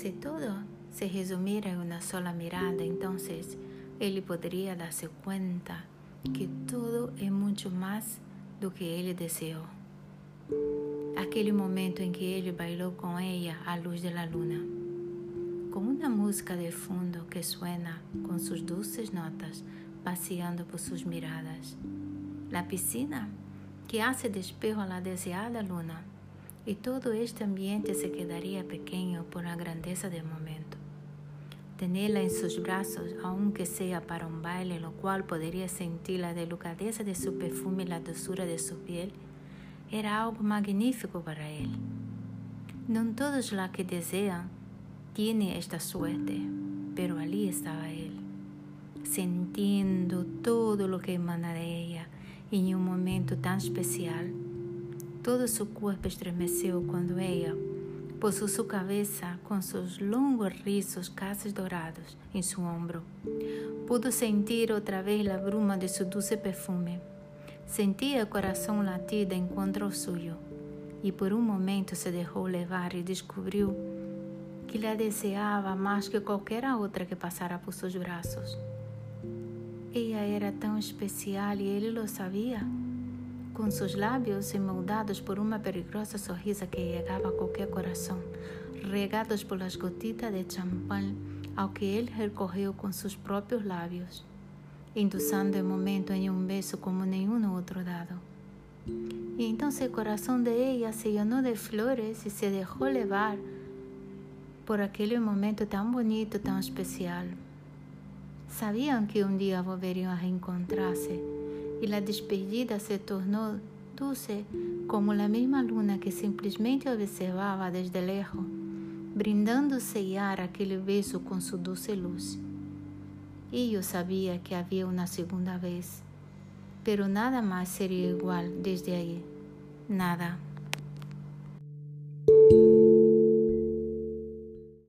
Se todo se resumiera en una sola mirada, entonces él podría darse cuenta que todo é muito mais do que ele desejou. Aquele momento em que ele bailou com ela à luz da luna, com uma música de fundo que suena com suas doces notas passeando por suas miradas. La piscina que hace despejo a la deseada luna e todo este ambiente se quedaria pequeno por la grandeza del momento. Tenerla en sus brazos, aunque sea para un baile, lo cual podría sentir la delicadeza de su perfume y la dulzura de su piel, era algo magnífico para él. No todos los que desean tienen esta suerte, pero allí estaba él, sintiendo todo lo que emana de ella en un momento tan especial. Todo su cuerpo estremeció cuando ella posou sua cabeça com seus longos rizos casi dourados em seu ombro. Pudo sentir outra vez a bruma de seu dulce perfume. Sentia o coração latir encontro ao suyo e por um momento se deixou levar e descobriu que la desejava mais que qualquer outra que passara por seus braços. Ela era tão especial e ele lo sabia com seus lábios emoldados por uma perigosa sorrisa que chegava a qualquer coração, regados por las gotitas de champanhe ao que ele recorreu com seus próprios lábios, endulçando o momento em um beijo como nenhum outro dado. E então seu coração de ella se llenou de flores e se deixou levar por aquele momento tão bonito, tão especial. Sabiam que um dia volveriam a reencontrar-se y la despedida se tornó dulce como la misma luna que simplesmente observava desde lejos, brindando sellar aquele beso com sua dulce luz. E eu sabia que havia uma segunda vez, pero nada mais seria igual desde aí. Nada.